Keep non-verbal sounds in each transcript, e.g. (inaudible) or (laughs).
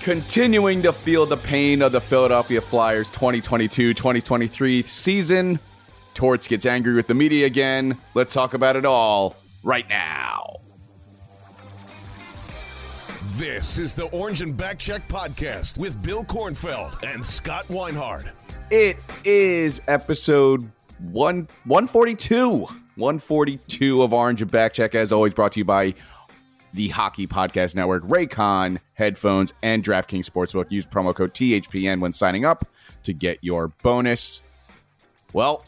Continuing to feel the pain of the Philadelphia Flyers 2022 2023 season. Torts gets angry with the media again. Let's talk about it all right now. This is the Orange and Backcheck podcast with Bill Kornfeld and Scott Weinhard. It is episode one, 142. 142 of Orange and Backcheck, as always, brought to you by the Hockey Podcast Network, Raycon headphones, and DraftKings Sportsbook. Use promo code THPN when signing up to get your bonus. Well,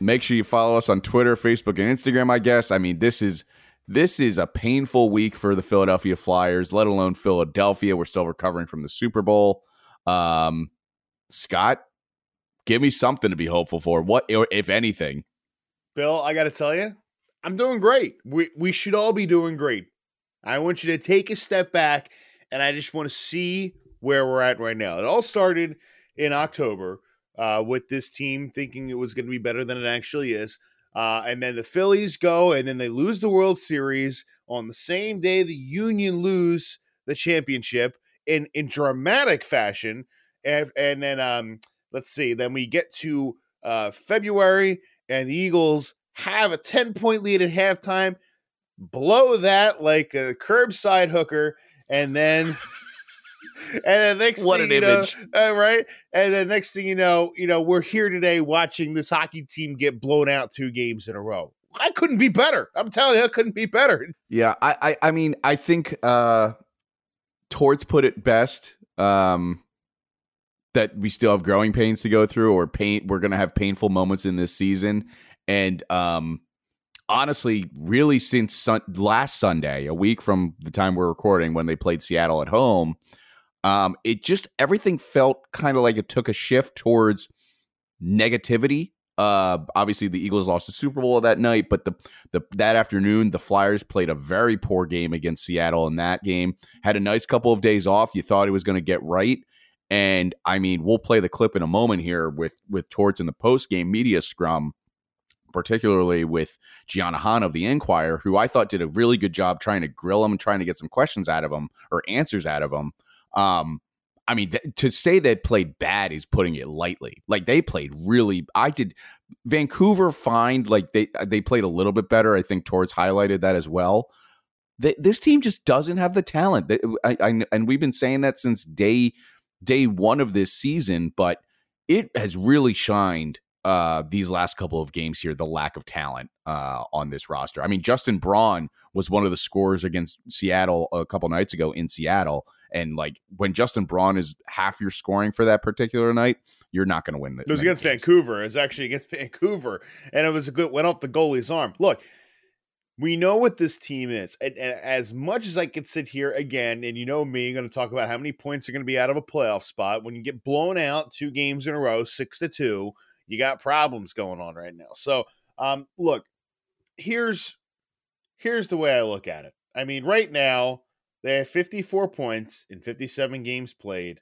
make sure you follow us on Twitter, Facebook, and Instagram. I guess. I mean, this is this is a painful week for the Philadelphia Flyers, let alone Philadelphia. We're still recovering from the Super Bowl. Um, Scott, give me something to be hopeful for. What, if anything? Bill, I got to tell you, I'm doing great. We we should all be doing great. I want you to take a step back, and I just want to see where we're at right now. It all started in October uh, with this team thinking it was going to be better than it actually is. Uh, and then the Phillies go, and then they lose the World Series on the same day the Union lose the championship in in dramatic fashion. And, and then um, let's see, then we get to uh, February, and the Eagles have a 10 point lead at halftime, blow that like a curbside hooker, and then. and then next What thing an you know, image. uh, right? And then next thing you know, you know, we're here today watching this hockey team get blown out two games in a row. I couldn't be better. I'm telling you, I couldn't be better. Yeah, I, I, I mean, I think uh, Torts put it best um, that we still have growing pains to go through, or pain. We're gonna have painful moments in this season, and um, honestly, really since sun- last Sunday, a week from the time we're recording, when they played Seattle at home, um, it just everything felt kind of like it took a shift towards negativity. Uh, obviously, the Eagles lost the Super Bowl that night, but the the that afternoon, the Flyers played a very poor game against Seattle in that game. Had a nice couple of days off. You thought it was going to get right, and I mean, we'll play the clip in a moment here with with Torts in the post game media scrum, particularly with Gianna Hahn of the Inquirer, who I thought did a really good job trying to grill him and trying to get some questions out of him or answers out of him. Um, I mean, th- to say they played bad is putting it lightly. Like they played really. I did. Vancouver find like they they played a little bit better. I think Torts highlighted that as well. Th- this team just doesn't have the talent. I, I, and we've been saying that since day day one of this season, but it has really shined uh, these last couple of games here. The lack of talent uh, on this roster. I mean, Justin Braun was one of the scorers against Seattle a couple nights ago in Seattle. And like when Justin Braun is half your scoring for that particular night, you're not going to win. It was against Vancouver. It was actually against (laughs) Vancouver, and it was a good went off the goalie's arm. Look, we know what this team is, and, and as much as I could sit here again, and you know me, going to talk about how many points are going to be out of a playoff spot when you get blown out two games in a row, six to two. You got problems going on right now. So, um, look, here's here's the way I look at it. I mean, right now they have 54 points in 57 games played.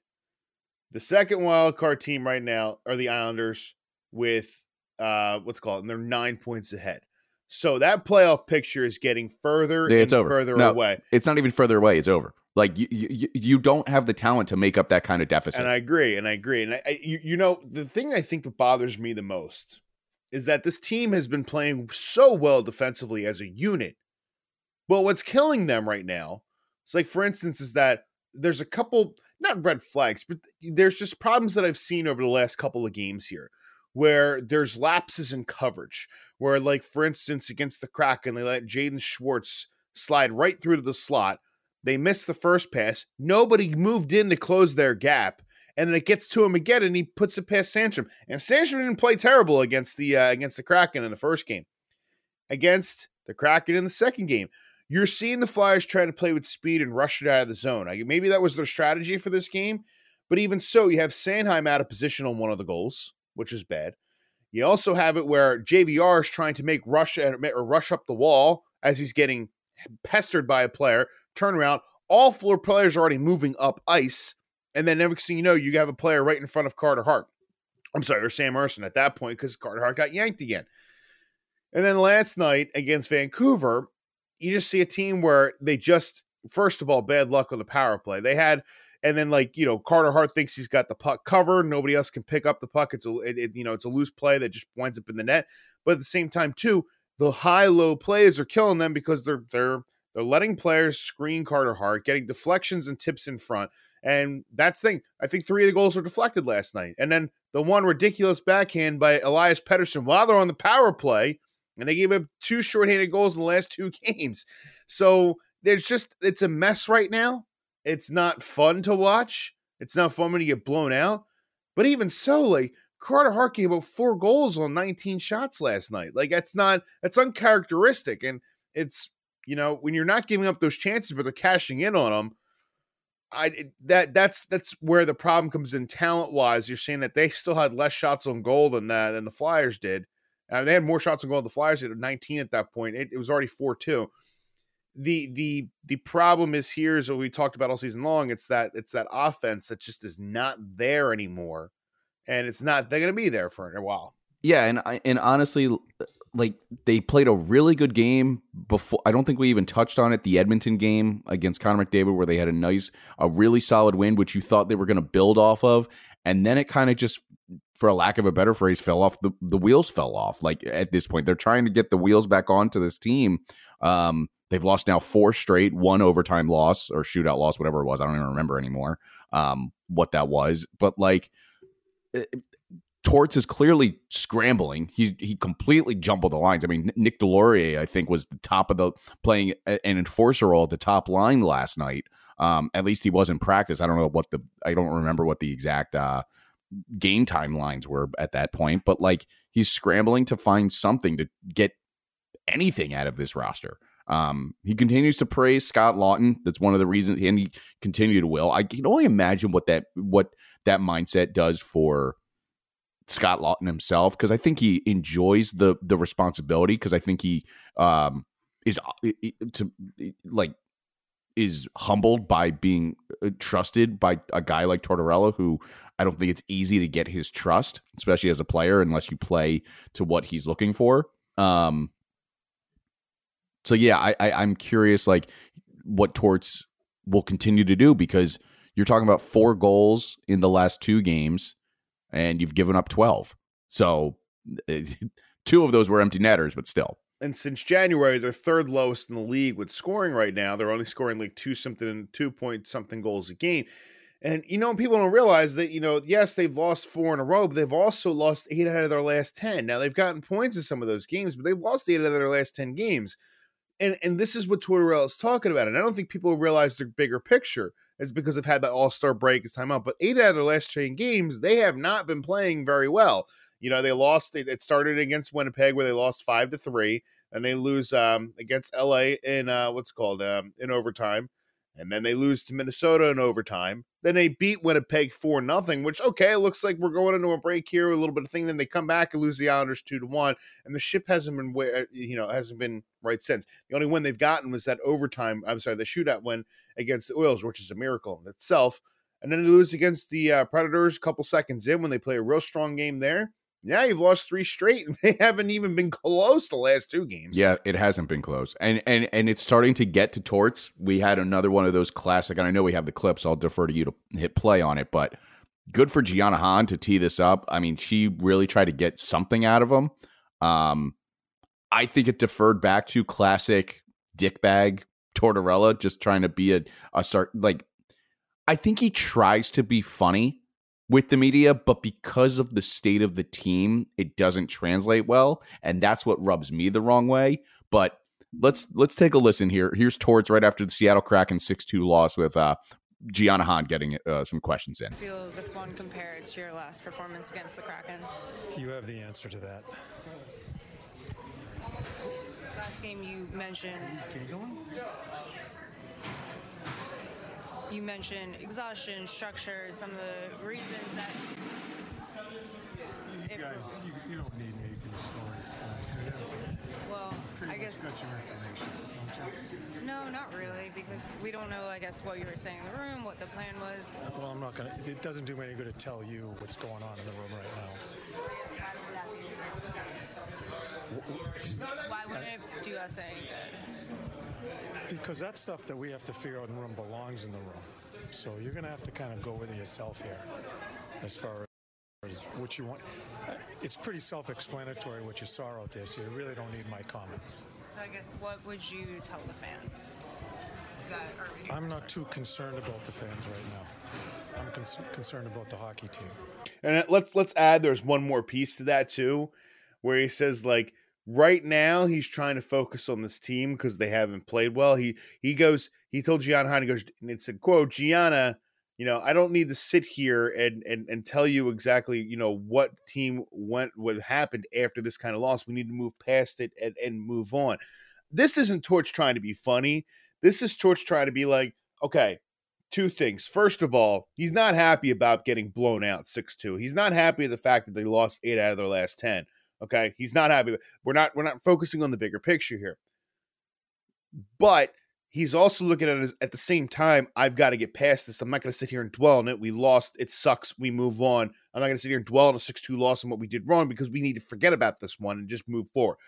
The second wild card team right now are the Islanders with uh what's called, and they're nine points ahead. So that playoff picture is getting further Yeah, it's and over. further No, away. It's not even further away. It's over. Like you, you, you don't have the talent to make up that kind of deficit. And I agree, and I agree, and I, I you, you know the thing I think that bothers me the most is that this team has been playing so well defensively as a unit. But what's killing them right now It's like, for instance, is that there's a couple not red flags, but there's just problems that I've seen over the last couple of games here where there's lapses in coverage. Where, like, for instance, against the Kraken, they let Jaden Schwartz slide right through to the slot. They missed the first pass. Nobody moved in to close their gap. And then it gets to him again, and he puts it past Sandstrom. And Sandstrom didn't play terrible against the uh, against the Kraken in the first game. Against the Kraken in the second game, you're seeing the Flyers trying to play with speed and rush it out of the zone. Maybe that was their strategy for this game, but even so, you have Sanheim out of position on one of the goals, which is bad. You also have it where JVR is trying to make rush or rush up the wall as he's getting pestered by a player. Turn around, all four players are already moving up ice, and then next thing you know, you have a player right in front of Carter Hart. I'm sorry, or Sam Ersson at that point because Carter Hart got yanked again. And then last night against Vancouver, you just see a team where they just first of all bad luck on the power play. They had and then like you know Carter Hart thinks he's got the puck covered. Nobody else can pick up the puck. It's a it, it, you know it's a loose play that just winds up in the net. But at the same time too, the high low plays are killing them because they're they're they're letting players screen Carter Hart, getting deflections and tips in front. And that's thing. I think three of the goals were deflected last night. And then the one ridiculous backhand by Elias Pettersson while they're on the power play and they gave up two shorthanded goals in the last two (laughs) games. So there's just it's a mess right now. It's not fun to watch. It's not fun when you get blown out. But even so, like Carter Hart gave up four goals on 19 shots last night. Like that's not that's uncharacteristic, and it's you know when you're not giving up those chances, but they're cashing in on them. I that that's that's where the problem comes in talent wise. You're saying that they still had less shots on goal than that than the Flyers did, uh, they had more shots on goal. than The Flyers did at 19 at that point. It, it was already 4 2. The the the problem is here is what we talked about all season long. It's that it's that offense that just is not there anymore, and it's not they're going to be there for a while. Yeah, and and honestly, like they played a really good game before. I don't think we even touched on it. The Edmonton game against Connor McDavid, where they had a nice, a really solid win, which you thought they were going to build off of, and then it kind of just for a lack of a better phrase, fell off. The, the wheels fell off. Like at this point, they're trying to get the wheels back onto this team. Um, they've lost now four straight, one overtime loss or shootout loss, whatever it was. I don't even remember anymore um, what that was. But like, Torts is clearly scrambling. He he completely jumbled the lines. I mean, Nick Deslauriers, I think, was the top of the playing an enforcer role at the top line last night. Um, at least he was in practice. I don't know what the I don't remember what the exact uh, game timelines were at that point, but like he's scrambling to find something to get anything out of this roster. Um, he continues to praise Scott Laughton. That's one of the reasons, and he continued to will. I can only imagine what that what that mindset does for Scott Laughton himself because I think he enjoys the the responsibility because I think he um is to like is humbled by being uh, trusted by a guy like Tortorella, who I don't think it's easy to get his trust, especially as a player, unless you play to what he's looking for. Um, so yeah, I, I I'm curious, like what Torts will continue to do because you're talking about four goals in the last two games, and you've given up twelve. So (laughs) two of those were empty netters, but still and since January, they're third lowest in the league with scoring right now. They're only scoring like two something, two point something goals a game. And you know, people don't realize that, you know, yes, they've lost four in a row, but they've also lost eight out of their last 10. Now they've gotten points in some of those games, but they've lost eight out of their last 10 games. And and this is what Tortorella is talking about. And I don't think people realize the bigger picture. It's because they've had the all-star break, it's time out. But eight out of the last 10 games, they have not been playing very well. You know, they lost. It started against Winnipeg where they lost five to three, and they lose um, against LA in uh, what's called um, in overtime, and then they lose to Minnesota in overtime. Then they beat Winnipeg four nothing, which okay, looks like we're going into a break here, a little bit of thing. Then they come back and lose the Islanders two to one, and the ship hasn't been where you know hasn't been right since. The only win they've gotten was that overtime. I'm sorry, the shootout win against the Oilers, which is a miracle in itself. And then they lose against the uh, Predators a couple seconds in when they play a real strong game there. Yeah, you've lost three straight, and (laughs) they haven't even been close the last two games. Yeah, it hasn't been close, and and and it's starting to get to torts. We had another one of those classic, and I know we have the clips. So I'll defer to you to hit play on it, but good for Gianna Hahn to tee this up. I mean, she really tried to get something out of him. Um, I think it deferred back to classic dickbag Tortorella just trying to be a a start like I think he tries to be funny with the media, but because of the state of the team, it doesn't translate well, and that's what rubs me the wrong way. But let's let's take a listen here. Here's Torts right after the Seattle Kraken six two loss with uh, Gianna Hahn getting uh, some questions in. Feel this one compared to your last performance against the Kraken? You have the answer to that. Last game you mentioned. You mentioned exhaustion, structure, some of the reasons that. You guys, you, you don't need me for your stories tonight. well, Pretty I much guess got your information, don't you? no, not really, because we don't know. I guess what you were saying in the room, what the plan was. Well, I'm not gonna. It doesn't do me any good to tell you what's going on in the room right now. Why wouldn't it do us any good? Because that's stuff that we have to figure out in the room belongs in the room. So you're gonna have to kind of go with yourself here, as far as what you want. Uh, It's pretty self-explanatory what you saw out there, so you really don't need my comments. So I guess what would you tell the fans? That are I'm not too concerned about the fans right now. I'm cons- concerned about the hockey team. And let's let's add there's one more piece to that too, where he says like right now he's trying to focus on this team because they haven't played well. He he goes he told Gianna Hahn, he goes and it said quote Gianna, you know I don't need to sit here and and and tell you exactly you know what team went what happened after this kind of loss. We need to move past it and and move on. This isn't Torts trying to be funny. This is Torts trying to be like okay two things. First of all, he's not happy about getting blown out 6-2. He's not happy at the fact that they lost 8 out of their last 10. Okay? He's not happy. We're not we're not focusing on the bigger picture here. But he's also looking at it as at the same time, I've got to get past this. I'm not going to sit here and dwell on it. We lost. It sucks. We move on. I'm not going to sit here and dwell on a 6-2 loss and what we did wrong because we need to forget about this one and just move forward.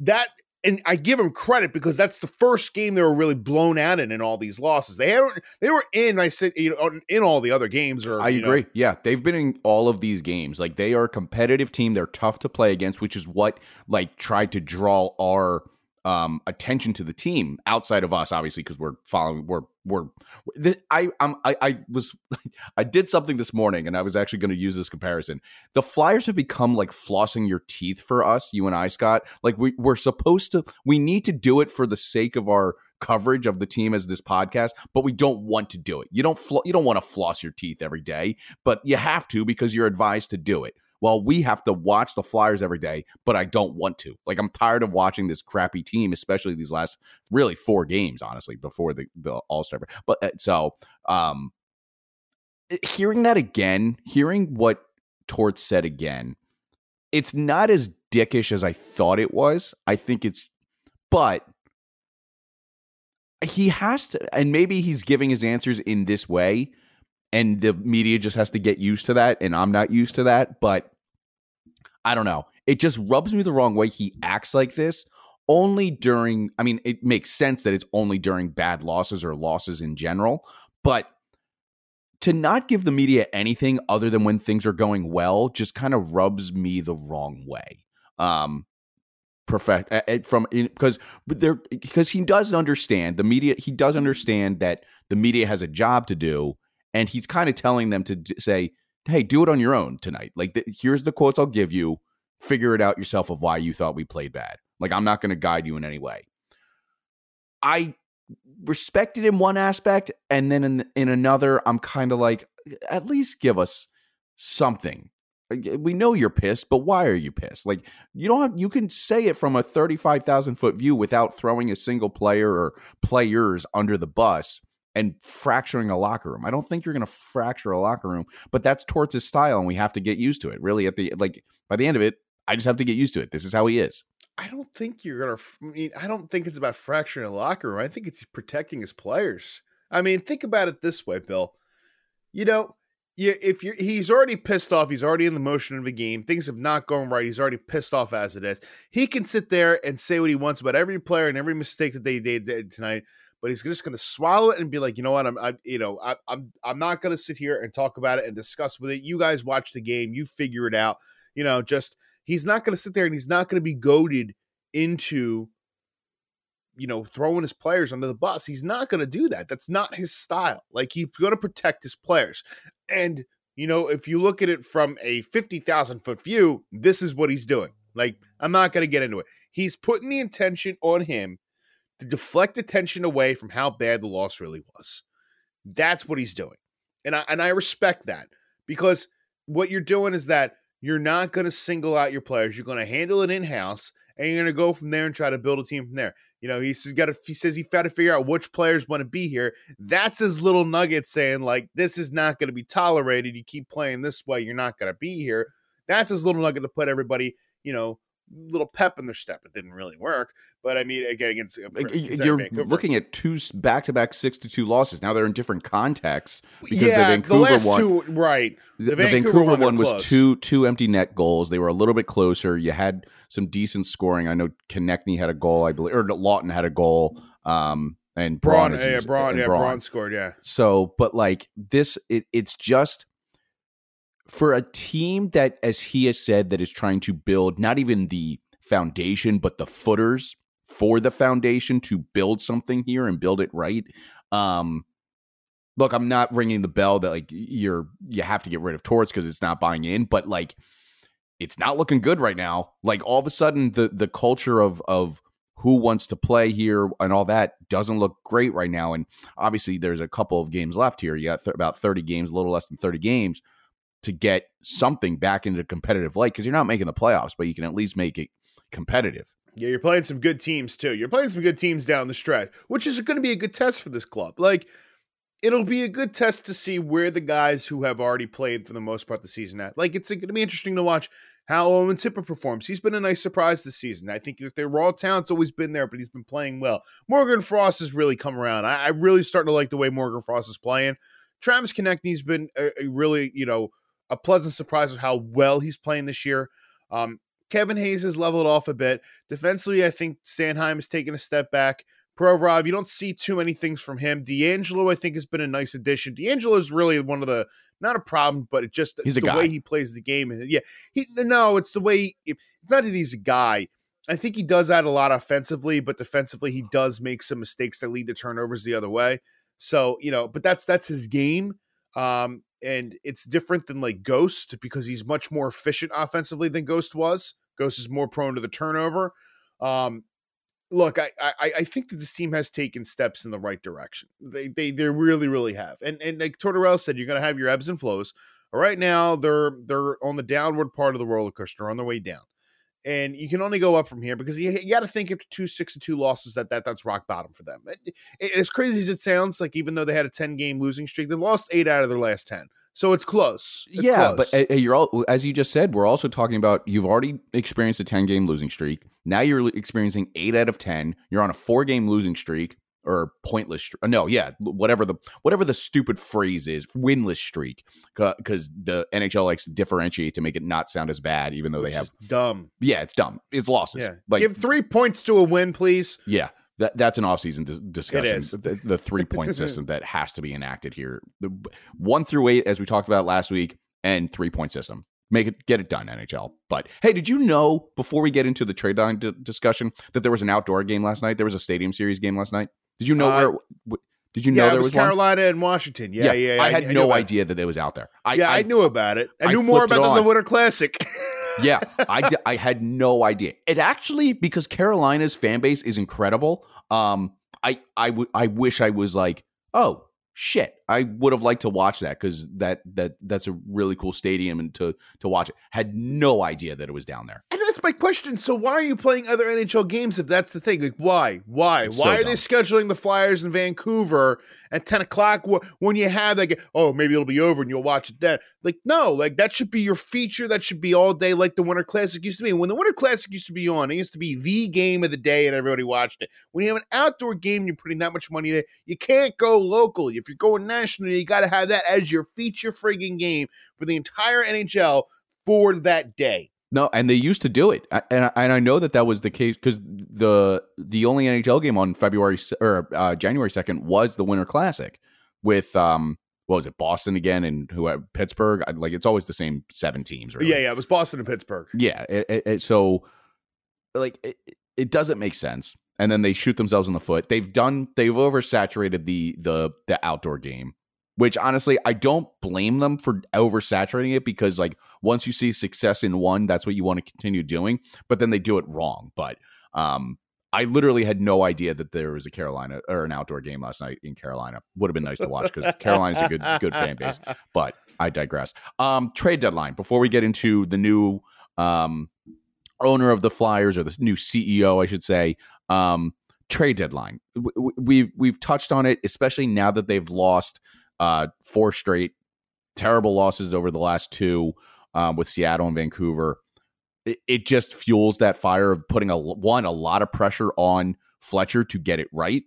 That and I give them credit because that's the first game they were really blown out in in all these losses. They haven't they were in I said you know in all the other games or I you know, agree. yeah, they've been in all of these games. Like they are a competitive team. They're tough to play against, which is what like tried to draw our um attention to the team outside of us, obviously, because we're following. We're we're. The, I I'm I, I was (laughs) I did something this morning, and I was actually going to use this comparison. The Flyers have become like flossing your teeth for us, you and I, Scott. Like we we're supposed to. We need to do it for the sake of our coverage of the team as this podcast, but we don't want to do it. You don't fl- you don't want to floss your teeth every day, but you have to because you're advised to do it. Well, we have to watch the Flyers every day, but I don't want to. Like I'm tired of watching this crappy team, especially these last really four games, honestly, before the the All Star. But uh, so um hearing that again, hearing what Torts said again, it's not as dickish as I thought it was. I think it's but he has to and maybe he's giving his answers in this way and the media just has to get used to that and I'm not used to that but I don't know. It just rubs me the wrong way he acts like this only during I mean it makes sense that it's only during bad losses or losses in general but to not give the media anything other than when things are going well just kind of rubs me the wrong way. Um perfect uh, uh, from because there because he does understand the media he does understand that the media has a job to do and he's kind of telling them to say hey do it on your own tonight. Like here's the quotes i'll give you. Figure it out yourself of why you thought we played bad. Like i'm not going to guide you in any way. I respected in one aspect and then in in another i'm kind of like at least give us something. We know you're pissed but why are you pissed? Like you don't have, you can say it from a 35,000 foot view without throwing a single player or players under the bus and fracturing a locker room. I don't think you're going to fracture a locker room, but that's Torts' his style and we have to get used to it. Really at the like by the end of it, I just have to get used to it. This is how he is. I don't think you're gonna. I mean, I don't think it's about fracturing a locker room. I think it's protecting his players. I mean, think about it this way, Bill. You know, you, if you're he's already pissed off, he's already in the motion of the game. Things have not gone right. He's already pissed off as it is. He can sit there and say what he wants about every player and every mistake that they did tonight. But he's just going to swallow it and be like, you know what? I'm, I, you know, I, I'm, I'm not going to sit here and talk about it and discuss with it. You guys watch the game. You figure it out. You know, just he's not going to sit there and he's not going to be goaded into you know, throwing his players under the bus. He's not going to do that. That's not his style. Like he's going to protect his players. And you know, if you look at it from a 50,000 foot view, this is what he's doing. Like, I'm not going to get into it. He's putting the intention on him to deflect attention away from how bad the loss really was. That's what he's doing. And I and I respect that because what you're doing is that you're not going to single out your players. You're going to handle it in house, and you're going to go from there and try to build a team from there. You know, he's got to. He says he's got to figure out which players want to be here. That's his little nugget saying like, this is not going to be tolerated. You keep playing this way, you're not going to be here. That's his little nugget to put everybody, you know, little pep in their step. It didn't really work, but I mean, again, against uh, you're Vancouver. looking at two back to back six to two losses. Now they're in different contexts because yeah, the Vancouver last one, two, right? the, the Vancouver, they're one was close. two two empty net goals. They were a little bit closer. You had some decent scoring. I know Konecny had a goal, I believe, or Laughton had a goal. Um, and Braun, Braun, yeah, Braun, yeah, Braun scored, yeah. So, but like this, it, it's just for a team that, as he has said, that is trying to build not even the foundation, but the footers for the foundation to build something here and build it right. Um, look, I'm not ringing the bell that like you're you have to get rid of Torts because it's not buying in, but like it's not looking good right now. Like all of a sudden, the the culture of of who wants to play here and all that doesn't look great right now. And obviously, there's a couple of games left here. You got th- about 30 games, a little less than 30 games to get something back into competitive light because you're not making the playoffs, but you can at least make it competitive. Yeah, you're playing some good teams too. You're playing some good teams down the stretch, which is going to be a good test for this club. Like, it'll be a good test to see where the guys who have already played for the most part the season at. Like, it's going to be interesting to watch how Owen Tippett performs. He's been a nice surprise this season. I think that their raw talent's always been there, but he's been playing well. Morgan Frost has really come around. I, I really starting to like the way Morgan Frost is playing. Travis Konecny's been a, a really, you know, a pleasant surprise of how well he's playing this year. Um, Kevin Hayes has leveled off a bit. Defensively, I think Sanheim has taken a step back. Provorov, you don't see too many things from him. DeAngelo, I think, has been a nice addition. DeAngelo is really one of the not a problem, but it just He's the guy. way he plays the game. And yeah, he no, it's the way it's not that he's a guy. I think he does add a lot offensively, but defensively he does make some mistakes that lead to turnovers the other way. So, you know, but that's that's his game. Um, and it's different than like Ghost because he's much more efficient offensively than Ghost was. Ghost is more prone to the turnover. Um, look, I, I I think that this team has taken steps in the right direction. They they they really really have. And and like Tortorella said, you're going to have your ebbs and flows. Right now, they're they're on the downward part of the roller coaster, on their way down, and you can only go up from here because you, you got to think after two six and two losses that that that's rock bottom for them. It- it- as crazy as it sounds, like even though they had a ten game losing streak, they lost eight out of their last ten, so it's close. It's yeah, close. but uh, you're all as you just said. We're also talking about you've already experienced a ten game losing streak. Now you're experiencing eight out of ten. You're on a four game losing streak or pointless. uh, No, yeah, whatever the whatever the stupid phrase is, winless streak, because the NHL likes to differentiate to make it not sound as bad, even though Which they have. dumb. Yeah, it's dumb. It's losses. Yeah, like give three points to a win, please. yeah, that that's an offseason dis- discussion. is. The, the three point (laughs) system that has to be enacted here. The one through eight, as we talked about last week, and three point system. Make it get it done, NHL. But hey, did you know before we get into the trade line d- discussion that there was an outdoor game last night? There was a Stadium Series game last night. Did you know Uh, where? Did you know yeah, there it was, was, one? Carolina and Washington. Yeah, yeah. I had knew no it. idea that it was out there. I, yeah, I, knew about it. I, I knew more about it than the. Winter Classic. (laughs) yeah, I, I had no idea. It actually because Carolina's fan base is incredible. Um, I I would I wish I was like, oh shit, I would have liked to watch that because that that that's a really cool stadium and to to watch it. Had no idea that it was down there. And that's my question. So why are you playing other NHL games if that's the thing? Like why? Why? It's why so are they scheduling the Flyers in Vancouver at 10 o'clock when you have like oh maybe it'll be over and you'll watch it then? Like no, like that should be your feature. That should be all day like the Winter Classic used to be. When the Winter Classic used to be on, it used to be the game of the day and everybody watched it. When you have an outdoor game, you're putting that much money there. You can't go local. If you're going national, you got to have that as your feature frigging game for the entire NHL for that day. No, and they used to do it, I- and I, and I know that that was the case because the the only NHL game on February or uh, January second was the Winter Classic with um what was it Boston again and who uh, Pittsburgh I- like it's always the same seven teams really. Yeah, yeah, it was Boston and Pittsburgh. yeah it, it, it- so like it, it doesn't make sense and then they shoot themselves in the foot. They've done they've oversaturated the the the outdoor game, which honestly I don't blame them for oversaturating it because like once you see success in one, that's what you want to continue doing. But then they do it wrong. But um, I literally had no idea that there was a Carolina or an outdoor game last night in Carolina. Would have been nice to watch because Carolina's a good good fan base. But I digress. Um, trade deadline. Before we get into the new um, owner of the Flyers or the new CEO, I should say. Um, trade deadline. We've we've touched on it, especially now that they've lost uh, four straight terrible losses over the last two um, with Seattle and Vancouver. It, it just fuels that fire of putting a one a lot of pressure on Fletcher to get it right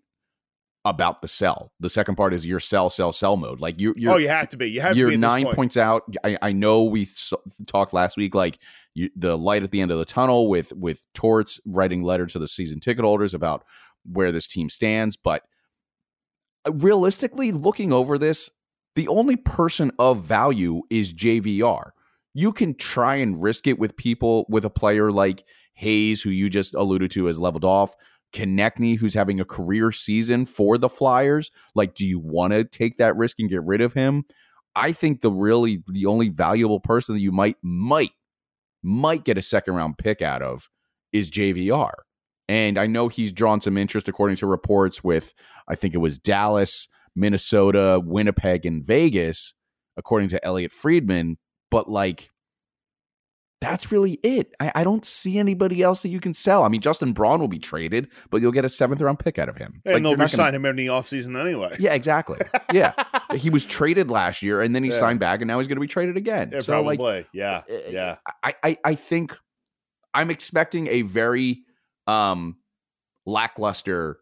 about the sell. The second part is your sell, sell, sell mode. Like you, you're, oh, you have to be. You have you're to be nine point. points out. I, I know we so, talked last week. Like you, the light at the end of the tunnel with with Torts writing letters to the season ticket holders about where this team stands. But Uh, realistically, looking over this, the only person of value is JVR. You can try and risk it with people with a player like Hayes, who you just alluded to as leveled off. Konecny, who's having a career season for the Flyers. Like, do you want to take that risk and get rid of him? I think the really the only valuable person that you might might might get a second round pick out of is JVR. And I know he's drawn some interest according to reports with I think it was Dallas, Minnesota, Winnipeg, and Vegas, according to Elliotte Friedman. But like that's really it. I, I, don't see anybody else that you can sell. I mean, Justin Braun will be traded, but you'll get a seventh round pick out of him. And like, they'll resign gonna... him in the offseason anyway. Yeah, exactly. Yeah. (laughs) he was traded last year and then he yeah. signed back and now he's going to be traded again. Yeah, so, probably. Like, yeah. Eh, yeah. I, I, I think I'm expecting a very um, lackluster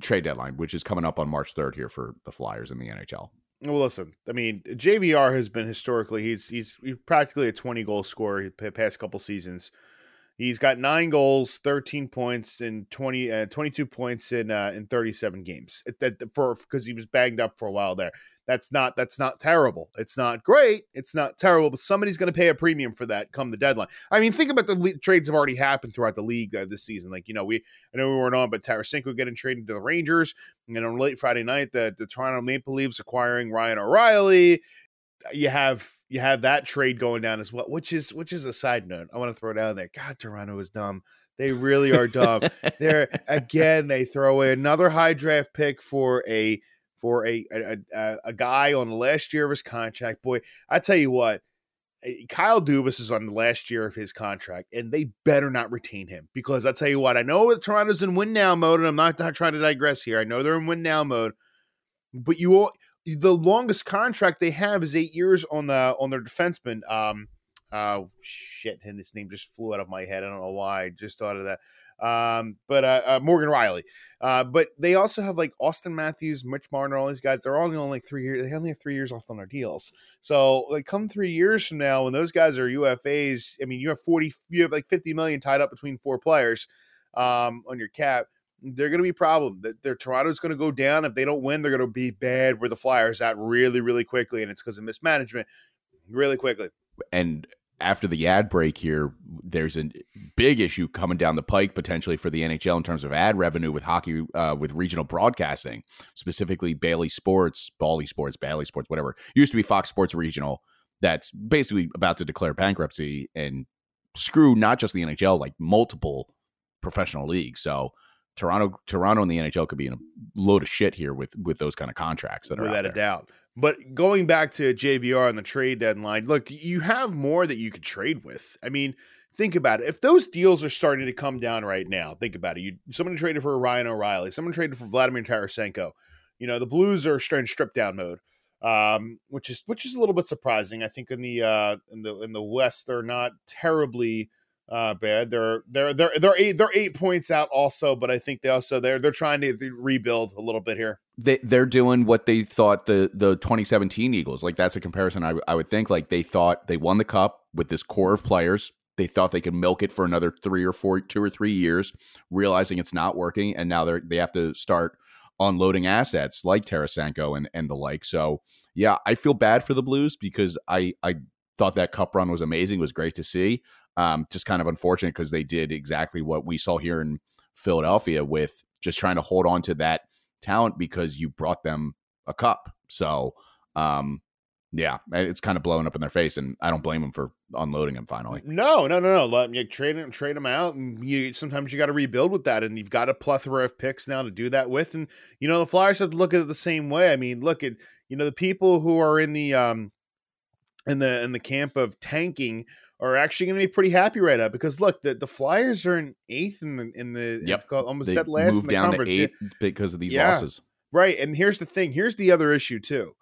trade deadline, which is coming up on March 3rd here for the Flyers in the NHL. Well, listen. I mean, JVR has been historically he's he's, he's practically a twenty goal scorer the past couple seasons. He's got nine goals, thirteen points, and 20, uh, 22 points in uh, in thirty seven games. That for because he was banged up for a while there. That's not that's not terrible. It's not great. It's not terrible, but somebody's going to pay a premium for that come the deadline. I mean, think about the le- trades have already happened throughout the league uh, this season. Like you know, we I know we weren't on, but Tarasenko getting traded to the Rangers, and then on late Friday night, the the Toronto Maple Leafs acquiring Ryan O'Reilly. You have you have that trade going down as well, which is which is a side note. I want to throw down there. God, Toronto is dumb. They really are dumb. (laughs) They're again, they throw away another high draft pick for a for a, a, a, a guy on the last year of his contract. Boy, I tell you what, eh, Kyle Dubas is on the last year of his contract, and they better not retain him because I tell you what, I know that Toronto's in win now mode, and I'm not trying to digress here. I know they're in win now mode, but you all, the longest contract they have is eight years on the on their defenseman. Um, uh, shit, and his name just flew out of my head. I don't know why. I just thought of that. Um, but uh, uh, Morgan Rielly. Uh, but they also have like Auston Matthews, Mitch Marner, all these guys. They're all only like three years. They only have three years left on their deals. So like come three years from now, when those guys are UFAs, I mean, you have forty, you have like fifty million tied up between four players um, on your cap. They're going to be a problem. That their Toronto's going to go down if they don't win. They're going to be bad. Where the Flyers at really, really quickly, and it's because of mismanagement, really quickly. And after the ad break here, there's a big issue coming down the pike potentially for the NHL in terms of ad revenue with hockey, uh, with regional broadcasting, specifically Bally Sports, Bally Sports, Bally Sports, whatever. It used to be Fox Sports Regional. That's basically about to declare bankruptcy and screw not just the NHL, like multiple professional leagues. So Toronto, Toronto, and the NHL could be in a load of shit here with with those kind of contracts that are without a doubt. But going back to JVR and the trade deadline, look, you have more that you could trade with. I mean, think about it. If those deals are starting to come down right now, think about it. You someone traded for Ryan O'Reilly, someone traded for Vladimir Tarasenko. You know, the Blues are in strip down mode. Um, which is which is a little bit surprising. I think in the uh in the in the West they're not terribly uh, bad. They're they're they're they're eight they're eight points out also, but I think they also they're they're trying to rebuild a little bit here. They they're doing what they thought the the 2017 Eagles like that's a comparison I I would think like they thought they won the cup with this core of players. They thought they could milk it for another three or four, two or three years, realizing it's not working, and now they're they have to start unloading assets like Tarasenko and and the like. So yeah, I feel bad for the Blues because I I thought that cup run was amazing. It was great to see. Um, just kind of unfortunate because they did exactly what we saw here in Philadelphia with just trying to hold on to that talent because you brought them a cup. So, um, yeah, it's kind of blowing up in their face, and I don't blame them for unloading him finally. No, no, no, no. Let you trade him, trade him out, and you sometimes you got to rebuild with that, and you've got a plethora of picks now to do that with, and you know the Flyers have to look at it the same way. I mean, look at you know the people who are in the um in the in the camp of tanking are actually going to be pretty happy right now because look, the, the Flyers are in eighth in the in the yep. almost they dead last in the down conference. to eight Yeah. because of these Yeah. losses. Right, and here's the thing. Here's the other issue too.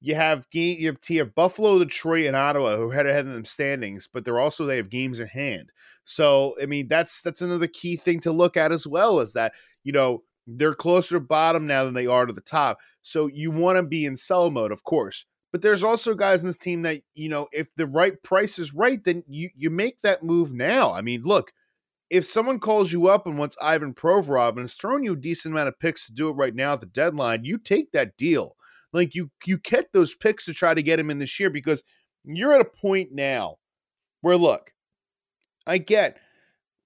You have ga- you have, you have Buffalo, Detroit, and Ottawa who head ahead in them standings, but they're also they have games in hand. So I mean that's that's another key thing to look at as well is that you know they're closer to bottom now than they are to the top. So you want to be in sell mode, of course. But there's also guys in this team that you know if the right price is right, then you you make that move now. I mean, look, if someone calls you up and wants Ivan Provorov and is throwing you a decent amount of picks to do it right now at the deadline, you take that deal. Like you you get those picks to try to get him in this year because you're at a point now where look, I get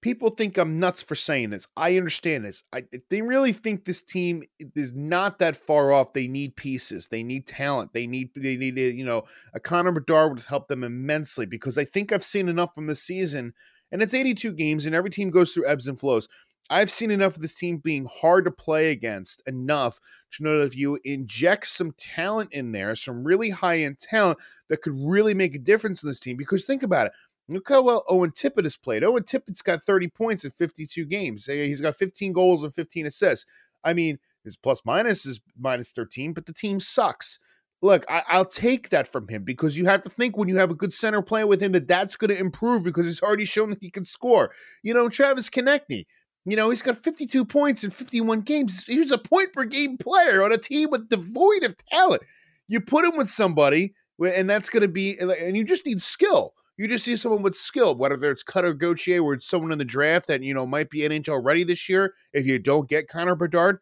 people think I'm nuts for saying this. I understand this. I they really think this team is not that far off. They need pieces. They need talent. They need they need you know a Connor Bedard would help them immensely because I think I've seen enough from this season, and it's 82 games, and every team goes through ebbs and flows. I've seen enough of this team being hard to play against enough to know that if you inject some talent in there, some really high end talent that could really make a difference in this team. Because think about it. Look how well Owen Tippett has played. Owen Tippett's got 30 points in 52 games. He's got 15 goals and 15 assists. I mean, his plus minus is minus 13, but the team sucks. Look, I, will take that from him because you have to think when you have a good center playing with him that that's going to improve because he's already shown that he can score. You know, Travis Konecny, you know, he's got 52 points in 51 games. He's a point per game player on a team with devoid of talent. You put him with somebody, and that's going to be, and you just need skill. You just see someone with skill, whether it's Cutter Gauthier or it's someone in the draft that, you know, might be NHL ready this year if you don't get Connor Bedard.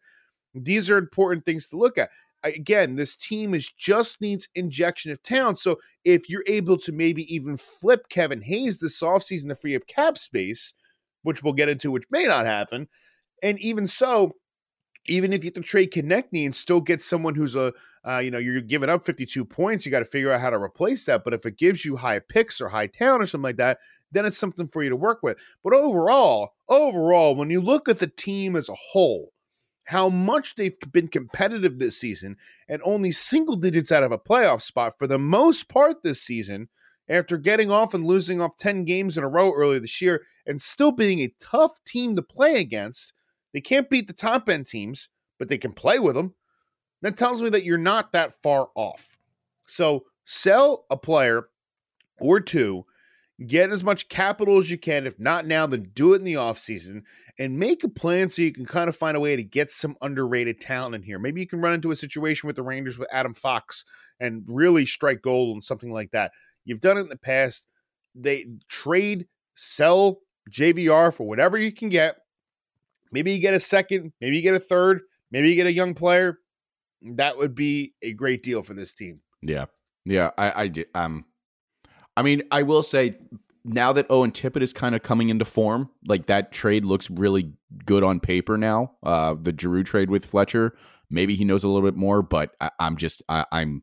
These are important things to look at. Again, this team is just needs injection of talent. So if you're able to maybe even flip Kevin Hayes this offseason to free up cap space, which we'll get into, which may not happen, and even so, even if you have to trade Konecny and still get someone who's a, uh, you know, you're giving up 52 points, you got to figure out how to replace that. But if it gives you high picks or high talent or something like that, then it's something for you to work with. But overall, overall, when you look at the team as a whole, how much they've been competitive this season and only single digits out of a playoff spot for the most part this season, after getting off and losing off 10 games in a row earlier this year and still being a tough team to play against, they can't beat the top end teams, but they can play with them. That tells me that you're not that far off. So sell a player or two, get as much capital as you can. If not now, then do it in the offseason and make a plan so you can kind of find a way to get some underrated talent in here. Maybe you can run into a situation with the Rangers with Adam Fox and really strike gold and something like that. You've done it in the past. They trade, sell JVR for whatever you can get. Maybe you get a second, maybe you get a third, maybe you get a young player. That would be a great deal for this team. Yeah, yeah. I, I, um, I mean, I will say now that Owen Tippett is kind of coming into form, like that trade looks really good on paper now. Uh, the Giroux trade with Fletcher, maybe he knows a little bit more, but I, I'm just, I, I'm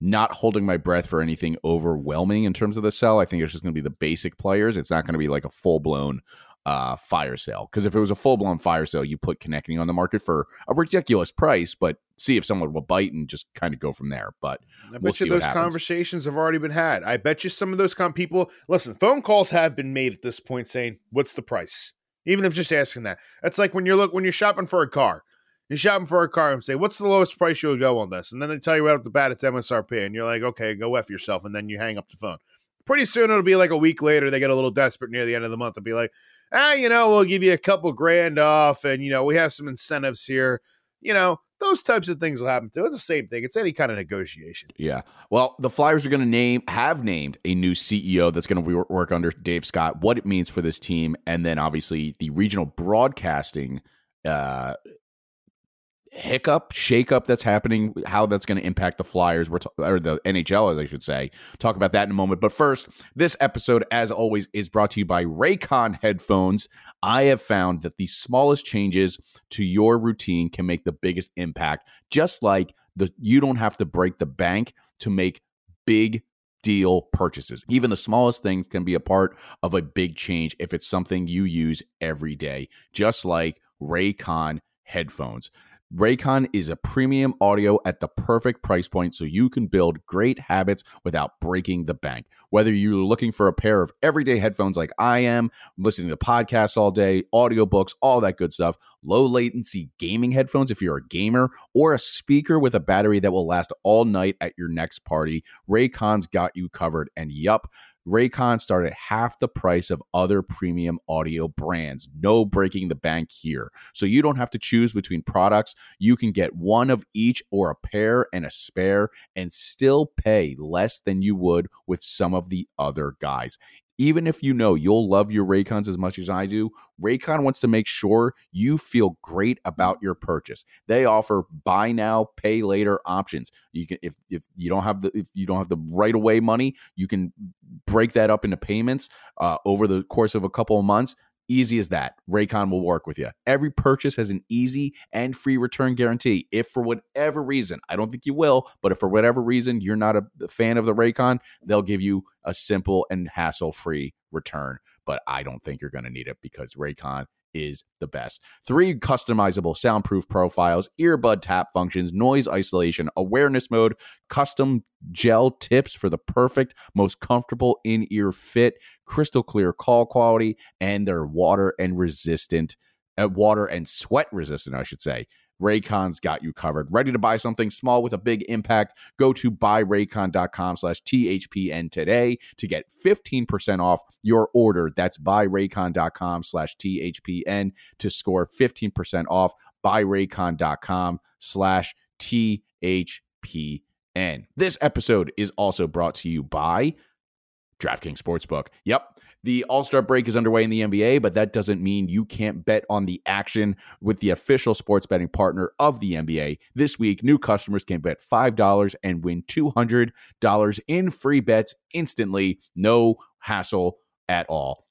not holding my breath for anything overwhelming in terms of the sell. I think it's just going to be the basic players. It's not going to be like a full blown uh, fire sale. Because if it was a full blown fire sale, you put Konecny on the market for a ridiculous price, but see if someone will bite and just kind of go from there. But I bet we'll you see those conversations have already been had. I bet you some of those com- people listen. Phone calls have been made at this point saying, "What's the price?" Even if just asking that. That's like when you're look when you're shopping for a car. You're shopping for a car and say, "What's the lowest price you'll go on this?" And then they tell you right off the bat it's MSRP, and you're like, "Okay, go f yourself," and then you hang up the phone. Pretty soon it'll be like a week later. They get a little desperate near the end of the month and be like, "Ah, you know, we'll give you a couple grand off, and you know, we have some incentives here." You know, those types of things will happen too. It's the same thing. It's any kind of negotiation. Yeah. Well, the Flyers are going to name have named a new CEO that's going to work under Dave Scott. What it means for this team, and then obviously the regional broadcasting uh, hiccup, shakeup that's happening, how that's going to impact the Flyers we're ta- or the NHL, as I should say. Talk about that in a moment. But first, this episode, as always, is brought to you by Raycon headphones. I have found that the smallest changes to your routine can make the biggest impact. Just like the you don't have to break the bank to make big deal purchases. Even the smallest things can be a part of a big change if it's something you use every day, just like Raycon headphones. Raycon is a premium audio at the perfect price point so you can build great habits without breaking the bank. Whether you're looking for a pair of everyday headphones like I am, listening to podcasts all day, audiobooks, all that good stuff, low latency gaming headphones if you're a gamer, or a speaker with a battery that will last all night at your next party, Raycon's got you covered. And yup, Raycon start at half the price of other premium audio brands. No breaking the bank here. So you don't have to choose between products. You can get one of each or a pair and a spare and still pay less than you would with some of the other guys. Even if you know you'll love your Raycons as much as I do, Raycon wants to make sure you feel great about your purchase. They offer buy now, pay later options. You can if if you don't have the if you don't have the right away money, you can break that up into payments uh, over the course of a couple of months. Easy as that. Raycon will work with you. Every purchase has an easy and free return guarantee. If for whatever reason, I don't think you will, but if for whatever reason you're not a fan of the Raycon, they'll give you a simple and hassle free return. But I don't think you're going to need it because Raycon is the best. Three customizable soundproof profiles, earbud tap functions, noise isolation, awareness mode, custom gel tips for the perfect, most comfortable in ear fit, crystal clear call quality, and they're water and resistant, uh, water and sweat resistant, I should say. Raycon's got you covered. Ready to buy something small with a big impact? Go to buyraycon.com slash THPN today to get 15% off your order. That's buyraycon.com slash THPN to score 15% off buyraycon.com slash THPN. This episode is also brought to you by DraftKings Sportsbook. Yep. The All Star break is underway in the NBA, but that doesn't mean you can't bet on the action with the official sports betting partner of the NBA. This week, new customers can bet $5 and win $200 in free bets instantly. No hassle at all.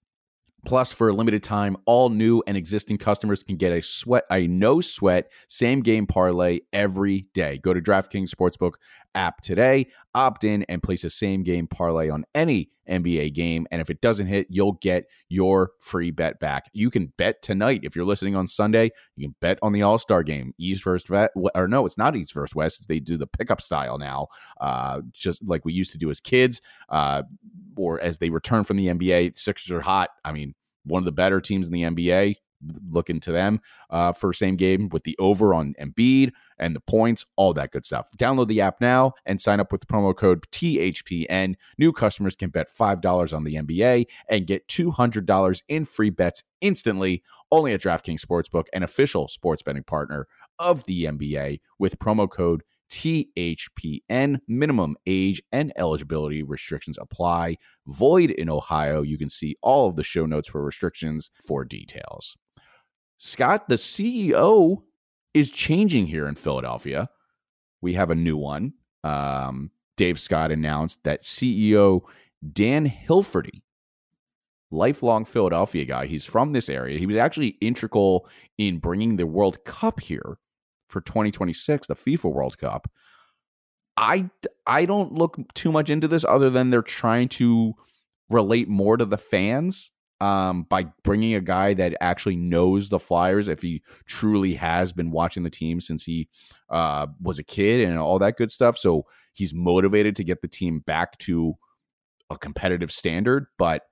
Plus, for a limited time, all new and existing customers can get a sweat, a no sweat same game parlay every day. Go to DraftKings Sportsbook app today, opt in, and place a same game parlay on any NBA game. And if it doesn't hit, you'll get your free bet back. You can bet tonight if you're listening on Sunday. You can bet on the All Star game, East versus West, or no, it's not East versus West. They do the pickup style now, uh, just like we used to do as kids, uh, or as they return from the NBA. Sixers are hot. I mean, one of the better teams in the NBA. Looking to them uh, for same game with the over on Embiid and the points, all that good stuff. Download the app now and sign up with promo code THPN. New customers can bet $5 on the NBA and get $200 in free bets instantly only at DraftKings Sportsbook, an official sports betting partner of the NBA with promo code THPN. Minimum age and eligibility restrictions apply. Void in Ohio. You can see all of the show notes for restrictions for details. Scott, the CEO is changing here in Philadelphia. We have a new one. Um, Dave Scott announced that CEO Dan Hilferty, lifelong Philadelphia guy, he's from this area. He was actually integral in bringing the World Cup here for 2026, the FIFA World Cup. I I don't look too much into this other than they're trying to relate more to the fans um, by bringing a guy that actually knows the Flyers, if he truly has been watching the team since he uh, was a kid and all that good stuff. So he's motivated to get the team back to a competitive standard. But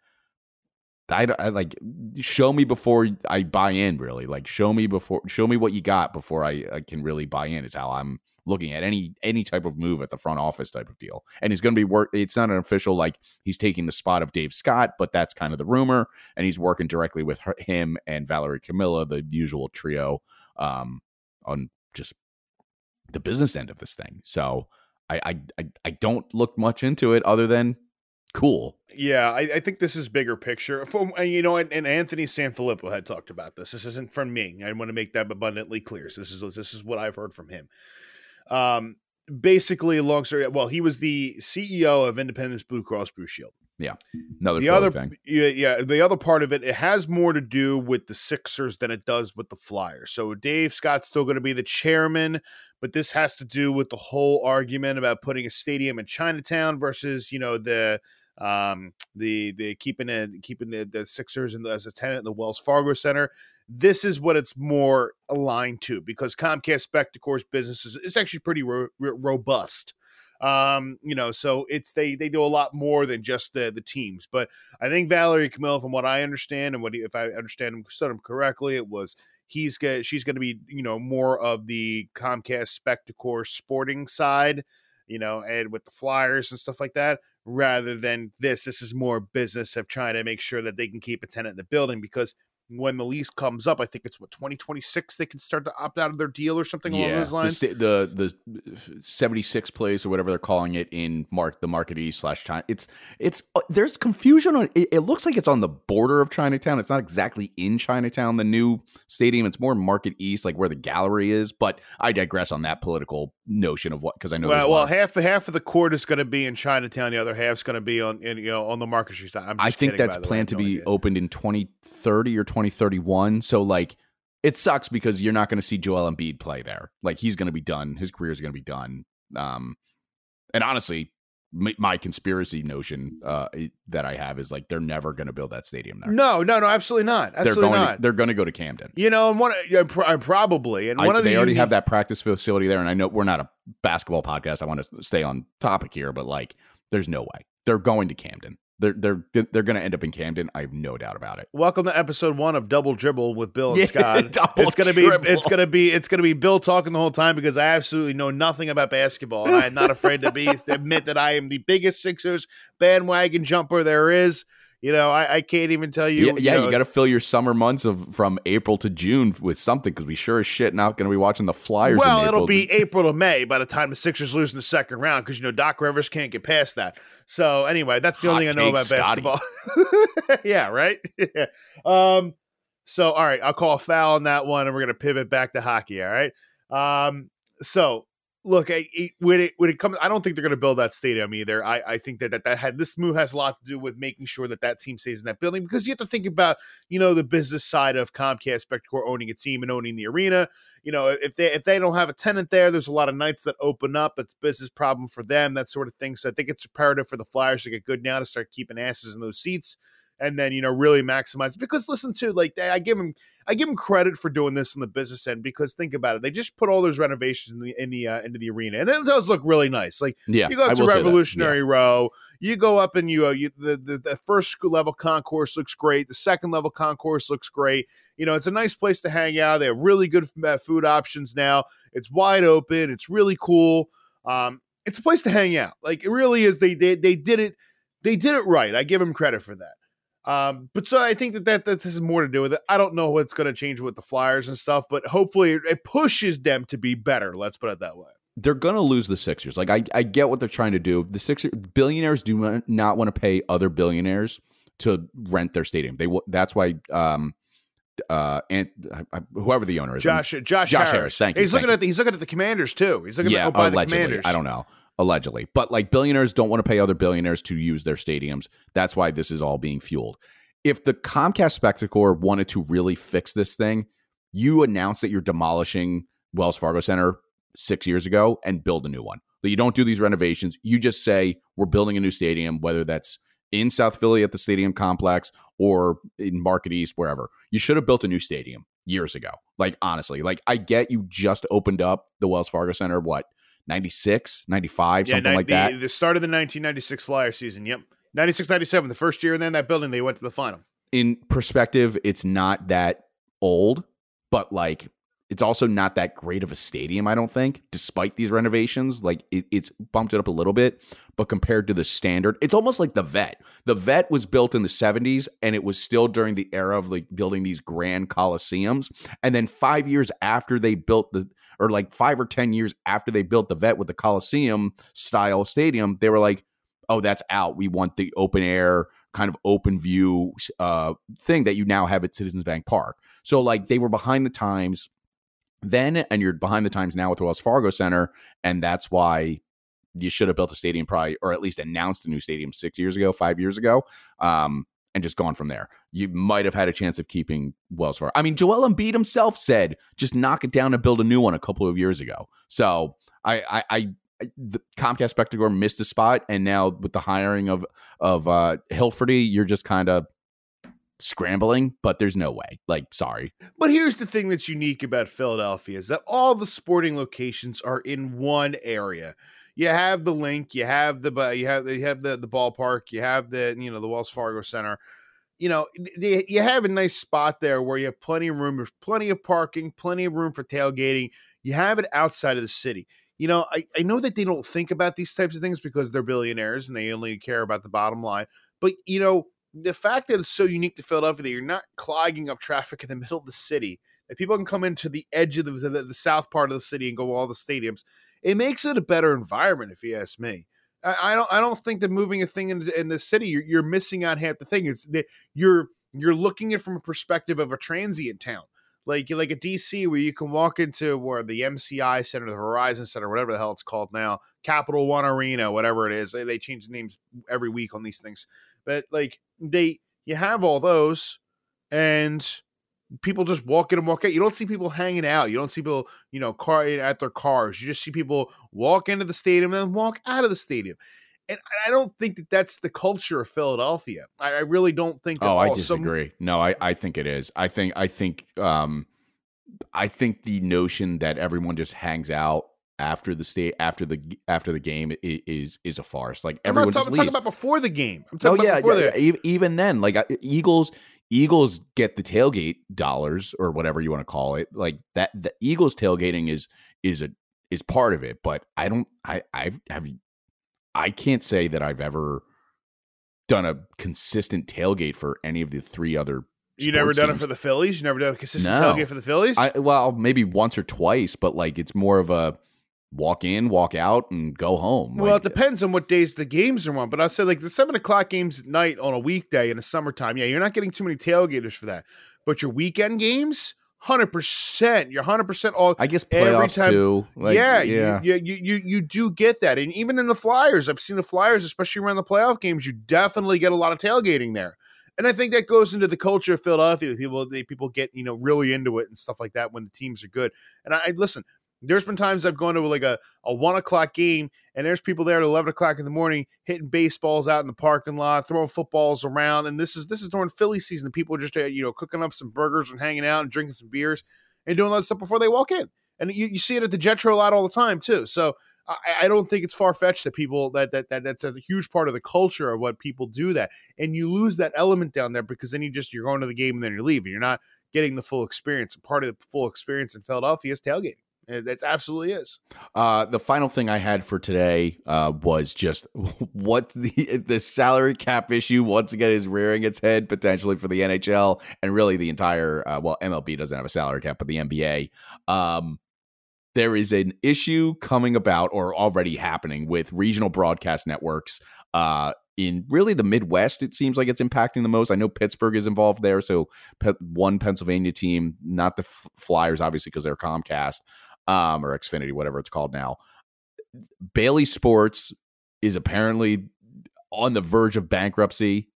I, I like show me before I buy in. Really, like show me before show me what you got before I, I can really buy in. Is how I'm looking at any any type of move at the front office type of deal. And he's going to be work. It's not an official like he's taking the spot of Dave Scott, but that's kind of the rumor. And he's working directly with her, him and Valerie Camillo, the usual trio, um, on just the business end of this thing. So I I I, don't look much into it other than cool. Yeah, I, I think this is bigger picture. From, and, you know, and, and Anthony Sanfilippo had talked about this. This isn't from me. I want to make that abundantly clear. So this is this is what I've heard from him. Um, basically, long story. Well, he was the CEO of Independence Blue Cross Blue Shield. Yeah, another the other thing. yeah, yeah the other part of it it has more to do with the Sixers than it does with the Flyers. So Dave Scott's still going to be the chairman, but this has to do with the whole argument about putting a stadium in Chinatown versus you know the um the the keeping it keeping the, the Sixers the, as a tenant in the Wells Fargo Center. This is what it's more aligned to because Comcast Spectacor's business is it's actually pretty ro- robust um you know so it's they they do a lot more than just the the teams but i think valerie camillo from what i understand and what he, if i understand him said him correctly it was he's going she's going to be you know more of the comcast spectacor sporting side you know and with the flyers and stuff like that rather than this this is more business of trying to make sure that they can keep a tenant in the building because when the lease comes up, I think it's what 2026 they can start to opt out of their deal or something along those lines. The, the the 76 place or whatever they're calling it in Mark the Market East slash China. It's it's uh, there's confusion on it, it. looks like it's on the border of Chinatown. It's not exactly in Chinatown, the new stadium. It's more Market East, like where the gallery is. But I digress on that political notion of what because I know. Well, well, half half of the court is going to be in Chinatown. The other half's going to be on in, you know on the Market Street side. i think that's planned to be opened in 2030 or 2031. So like it sucks because you're not going to see Joel Embiid play there. Like he's going to be done. His career is going to be done. Um, and honestly, my, my conspiracy notion uh, that I have is like they're never going to build that stadium there. No, no, no, absolutely not. Absolutely they're going not. To, they're going to go to Camden. You know, and one yeah, pr- probably and one I, of the they already unique- have that practice facility there. And I know we're not a basketball podcast. I want to stay on topic here, but like, there's no way they're going to Camden. They're they're they're going to end up in Camden. I have no doubt about it. Welcome to episode one of Double Dribble with Bill and Yeah, (laughs) Scott. It's gonna be it's gonna be it's gonna be Bill talking the whole time because I absolutely know nothing about basketball and I am not afraid to be (laughs) admit that I am the biggest Sixers bandwagon jumper there is. You know, I, I can't even tell you. yeah, yeah, know, you got to fill your summer months of from April to June with something because we sure as shit not going to be watching the Flyers. Well, it'll April. be April to May by the time the Sixers lose in the second round because you know Doc Rivers can't get past that. So anyway, that's the Hot only thing I know about Scotty. basketball. (laughs) yeah, right. (laughs) yeah. Um. So all right, I'll call a foul on that one, and we're gonna pivot back to hockey. All right. Um. So look, I, it, when it when it comes, I don't think they're gonna build that stadium either. I I think that that, that had this move has a lot to do with making sure that that team stays in that building because you have to think about you know the business side of Comcast Spectacor owning a team and owning the arena. You know if they if they don't have a tenant there there's a lot of nights that open up. It's business problem for them that sort of thing. So i think it's imperative for the flyers to get good now to start keeping asses in those seats and then you know really maximize because listen to like i give them i give them credit for doing this in the business end because think about it they just put all those renovations in the in the uh, into the arena and it does look really nice like Yeah, you go up to will say that. revolutionary row you go up and you, uh, you the, the the first level concourse looks great the second level concourse looks great you know, it's a nice place to hang out. They have really good uh, food options now. It's wide open. It's really cool. Um, it's a place to hang out. Like it really is. They they they did it. They did it right. I give them credit for that. Um, but so I think that, that that this is more to do with it. I don't know what's going to change with the Flyers and stuff, but hopefully it, pushes them to be better. Let's put it that way. they're going to lose the Sixers. Like I, I get what they're trying to do. The Sixers billionaires do not want to pay other billionaires to rent their stadium. They that's why um uh and uh, whoever the owner is Josh Josh, Josh Harris. Harris, thank you, He's thank looking you. at the, he's looking at the Commanders too. He's looking yeah at by the. Commanders. I don't know allegedly, but like billionaires don't want to pay other billionaires to use their stadiums. That's why this is all being fueled. If the Comcast Spectacor wanted to really fix this thing, you announce that you're demolishing Wells Fargo Center six years ago and build a new one. But you don't do these renovations. You just say we're building a new stadium, whether that's in South Philly at the stadium complex or in Market East, wherever. You should have built a new stadium years ago. Like honestly, like I get you just opened up the Wells Fargo Center, what, 96, 95, something ni- like the, that. The start of the 1996 Flyer season. Yep. 96 97, the first year and then that building, they went to the final. in perspective, it's not that old, but like it's also not that great of a stadium, I don't think, despite these renovations. Like it, it's bumped it up a little bit, but compared to the standard, it's almost like the vet. The vet was built in the 70s and it was still during the era of like building these grand coliseums. And then five years after they built the or like five or ten years after they built the vet with the Coliseum style stadium, they were like, oh, that's out. We want the open air kind of open view uh, thing that you now have at Citizens Bank Park. So like they were behind the times then, and you're behind the times now with the Wells Fargo Center, and that's why you should have built a stadium probably, or at least announced a new stadium six years ago, five years ago. Um, and just gone from there. You might have had a chance of keeping Wells Fargo. I mean, Joel Embiid himself said, "Just knock it down and build a new one." A couple of years ago. So I, I, I the Comcast Spectacor missed a spot, and now with the hiring of of uh, Hilferty, you're just kind of scrambling. But there's no way. Like, sorry. But here's the thing that's unique about Philadelphia is that all the sporting locations are in one area you have the Linc, you have the you have you have the the ballpark, you have the you know the Wells Fargo Center. You know, you have a nice spot there where you have plenty of room, plenty of parking, plenty of room for tailgating. You have it outside of the city. You know, I, I know that they don't think about these types of things because they're billionaires and they only care about the bottom line. But you know, the fact that it's so unique to Philadelphia that you're not clogging up traffic in the middle of the city, that people can come into the edge of the, the, the south part of the city and go all the stadiums it makes it a better environment if you ask me. I, I don't I don't think that moving a thing in, in the city you're, you're missing out half the thing. It's that you're you're looking at from a perspective of a transient town like like a DC where you can walk into where the MCI Center, the Verizon Center, whatever the hell it's called now, Capital One Arena, whatever it is. They, they change the names every week on these things, but like they you have all those, and people just walk in and walk out. You don't see people hanging out. You don't see people, you know, car at their cars. You just see people walk into the stadium and walk out of the stadium. And I don't think that that's the culture of Philadelphia. I, I really don't think. oh, I disagree. Some... no, I, I think it is. I think I think um, I think the notion that everyone just hangs out after the state after the after the game is is a farce. Like everyone I'm talking, just I'm talking about before the game. I'm talking oh yeah, yeah, yeah, even then, like Eagles Eagles get the tailgate dollars or whatever you want to call it. Like that, the Eagles tailgating is is a is part of it, but I don't. I I've have I can't say that I've ever done a consistent tailgate for any of the three other. You never done teams. it for the Phillies. You never done a consistent no. tailgate for the Phillies. I, well, maybe once or twice, but like it's more of a walk in, walk out, and go home. Well, like, it depends on what days the games are on. But I said like the seven o'clock games at night on a weekday in the summertime. Yeah, you're not getting too many tailgaters for that. But your weekend games, hundred percent. You're hundred percent all. I guess playoffs time, too. Like, yeah, yeah. You, you you you do get that, and even in the Flyers, I've seen the Flyers, especially around the playoff games. You definitely get a lot of tailgating there. And I think that goes into the culture of Philadelphia. People, they, people get you know really into it and stuff like that when the teams are good. And I, I listen. There's been times I've gone to like a, a one o'clock game and there's people there at eleven o'clock in the morning hitting baseballs out in the parking lot, throwing footballs around. And this is this is during Philly season. The people are just uh, you know cooking up some burgers and hanging out and drinking some beers and doing that stuff before they walk in. And you, you see it at the Jetro lot all the time too. So I, I don't think it's far fetched that people that, that that that's a huge part of the culture of what people do that. And you lose that element down there because then you just you're going to the game and then you leave and You're not getting the full experience. And part of the full experience in Philadelphia is tailgating. That's absolutely is. Uh, the final thing I had for today uh, was just (laughs) what the the salary cap issue once again is rearing its head potentially for the NHL and really the entire uh, well MLB doesn't have a salary cap but the NBA. Um, there is an issue coming about or already happening with regional broadcast networks uh, in really the Midwest, it seems like it's impacting the most. I know Pittsburgh is involved there, so one Pennsylvania team, not the Flyers, obviously, because they're Comcast um, or Xfinity, whatever it's called now. Bally Sports is apparently on the verge of bankruptcy,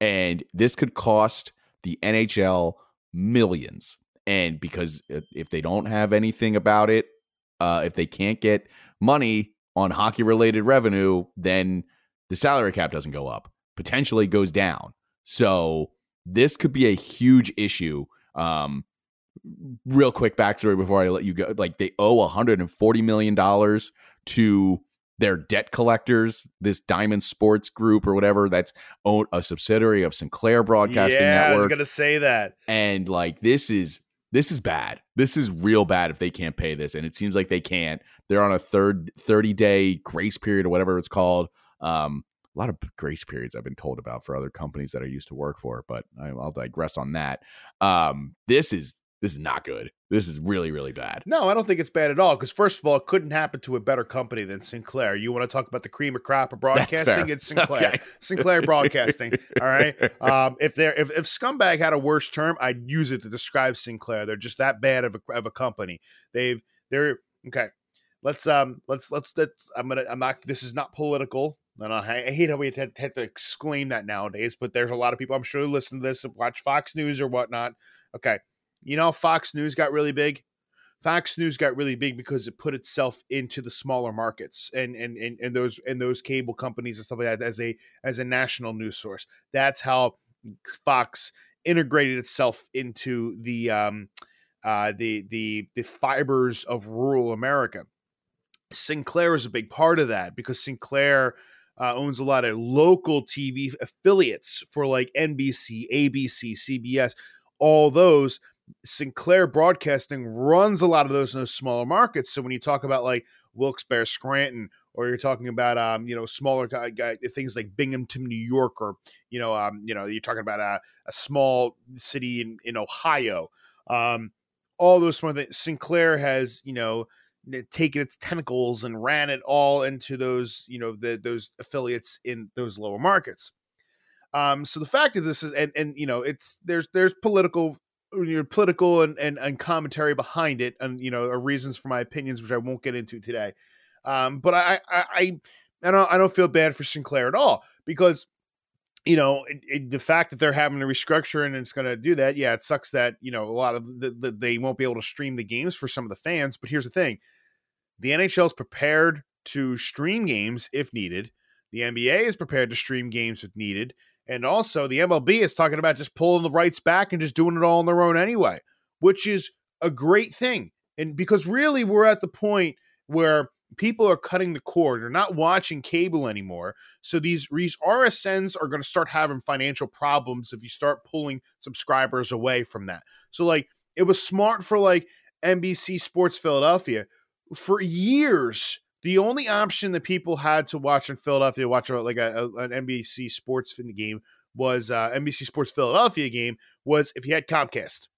and this could cost the NHL millions. And because if they don't have anything about it, uh, if they can't get money on hockey related revenue, then the salary cap doesn't go up, potentially goes down. So this could be a huge issue. Um, real quick backstory before I let you go. Like they owe 140 million dollars to their debt collectors, this Diamond Sports Group or whatever that's owned a subsidiary of Sinclair Broadcasting yeah, Network. I was gonna say that. And like this is this is bad. This is real bad if they can't pay this, and it seems like they can't. They're on a third 30 day grace period or whatever it's called. Um, a lot of grace periods I've been told about for other companies that I used to work for, but I, will digress on that. Um, this is this is not good. This is really really bad. No, I don't think it's bad at all. Because first of all, it couldn't happen to a better company than Sinclair. You want to talk about the cream of crop of (laughs) broadcasting? It's Sinclair. Okay. Sinclair Broadcasting. all right. (laughs) Um, if they're if, if scumbag had a worse term, I'd use it to describe Sinclair. They're just that bad of a of a company. They've they're okay. Let's um let's let's let's I'm gonna I'm not this is not political. And I, I hate how we have to, have to exclaim that nowadays, but there's a lot of people I'm sure who listen to this and watch Fox News or whatnot. Okay. You know, Fox News got really big. Fox News got really big because it put itself into the smaller markets and and and, and those and those cable companies and stuff like that as a as a national news source. That's how Fox integrated itself into the um uh the the the fibers of rural America. Sinclair is a big part of that because Sinclair uh, owns a lot of local TV affiliates for like NBC, ABC, CBS, all those. Sinclair Broadcasting runs a lot of those in those smaller markets. So when you talk about like Wilkes-Barre, Scranton, or you're talking about um, you know smaller guy, guy, things like Binghamton, New York, or you know um, you know you're talking about a, a small city in in Ohio. Um, all those small things. Sinclair has you know taken its tentacles and ran it all into those you know the, those affiliates in those lower markets. Um, so the fact of this is, and and you know, it's there's there's political you know, political and, and and commentary behind it, and you know, reasons for my opinions, which I won't get into today. Um, but I I I, I don't I don't feel bad for Sinclair at all because you know it, it, the fact that they're having to restructure and it's going to do that yeah it sucks that you know a lot of the, the, they won't be able to stream the games for some of the fans but here's the thing. The nhl is prepared to stream games if needed. The nba is prepared to stream games if needed and also the mlb is talking about just pulling the rights back and just doing it all on their own anyway which is a great thing and because really we're at the point where people are cutting the cord. They're not watching cable anymore. So these, these RSNs are going to start having financial problems if you start pulling subscribers away from that. So like it was smart for like NBC Sports Philadelphia for years. The only option that people had to watch in Philadelphia, watch like a, a, an NBC Sports game was uh, NBC Sports Philadelphia game was if you had Comcast.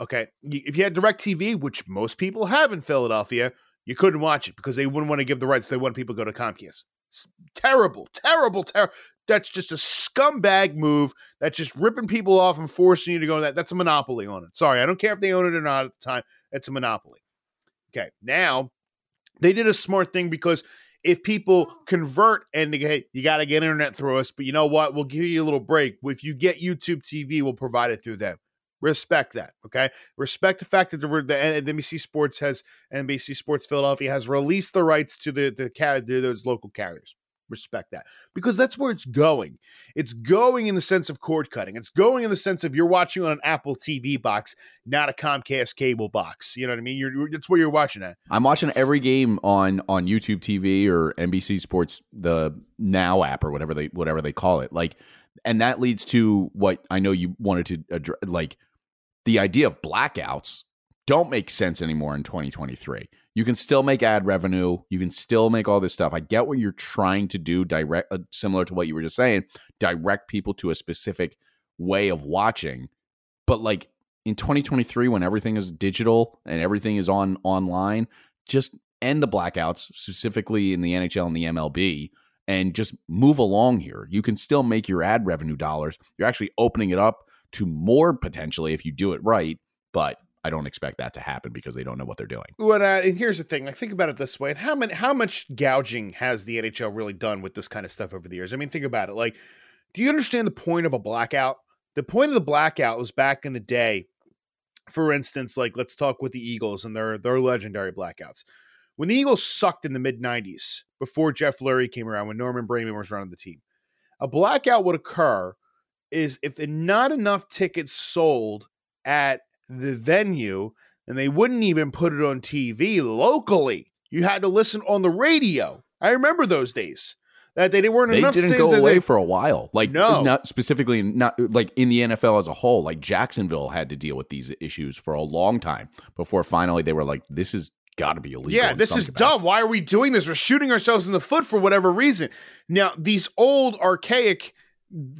Okay, if you had DirecTV, which most people have in Philadelphia, you couldn't watch it because they wouldn't want to give the rights. They want people to go to Comcast. It's terrible, terrible, terrible. That's just a scumbag move. That's just ripping people off and forcing you to go to that. That's a monopoly on it. Sorry, I don't care if they own it or not at the time. It's a monopoly. Okay, now they did a smart thing because if people convert and they hey, you got to get internet through us, but you know what? We'll give you a little break. If you get YouTube TV, we'll provide it through them. Respect that, okay? Respect the fact that the, the NBC Sports has NBC Sports Philadelphia has released the rights to the the car those local carriers. Respect that because that's where it's going. It's going in the sense of cord cutting. It's going in the sense of you're watching on an Apple TV box, not a Comcast cable box. You know what I mean? You're that's where you're watching at. I'm watching every game on on YouTube TV or NBC Sports the Now app or whatever they whatever they call it. Like, and that leads to what I know you wanted to address, like the idea of blackouts don't make sense anymore in 2023. You can still make ad revenue, you can still make all this stuff. I get what you're trying to do direct uh, similar to what you were just saying, direct people to a specific way of watching. But like in 2023 when everything is digital and everything is on online, just end the blackouts specifically in the NHL and the MLB and just move along here. You can still make your ad revenue dollars. You're actually opening it up to more potentially if you do it right, but I don't expect that to happen because they don't know what they're doing. Well, uh, and here's the thing: like, think about it this way: and how many, how much gouging has the NHL really done with this kind of stuff over the years? I mean, think about it. Like, do you understand the point of a blackout? The point of the blackout was back in the day. For instance, like let's talk with the Eagles and their their legendary blackouts. When the Eagles sucked in the mid '90s, before Jeff Lurie came around, when Norman Braman was running the team, a blackout would occur is if not enough tickets sold at the venue, and they wouldn't even put it on TV locally. You had to listen on the radio. I remember those days that they weren't they enough. didn't go away they- for a while. Like No. not specifically not like in the NFL as a whole. Like Jacksonville had to deal with these issues for a long time before finally they were like, "This has got to be illegal." Yeah, this is capacity. dumb. Why are we doing this? We're shooting ourselves in the foot for whatever reason. Now, these old archaic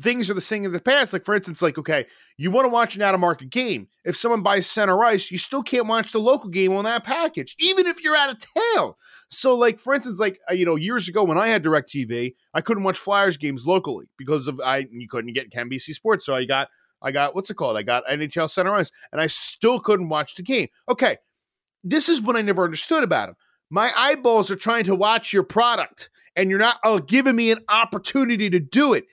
things are the same in the past. Like for instance, like okay, you want to watch an out of market game. If someone buys center ice, you still can't watch the local game on that package, even if you're out of town. So like for instance, like uh, you know, years ago when I had DirecTV, I couldn't watch Flyers games locally because of I you couldn't get NBC Sports, so I got I got what's it called? I got NHL center ice, and I still couldn't watch the game. Okay, this is what I never understood about him. My eyeballs are trying to watch your product, and you're not uh, giving me an opportunity to do it.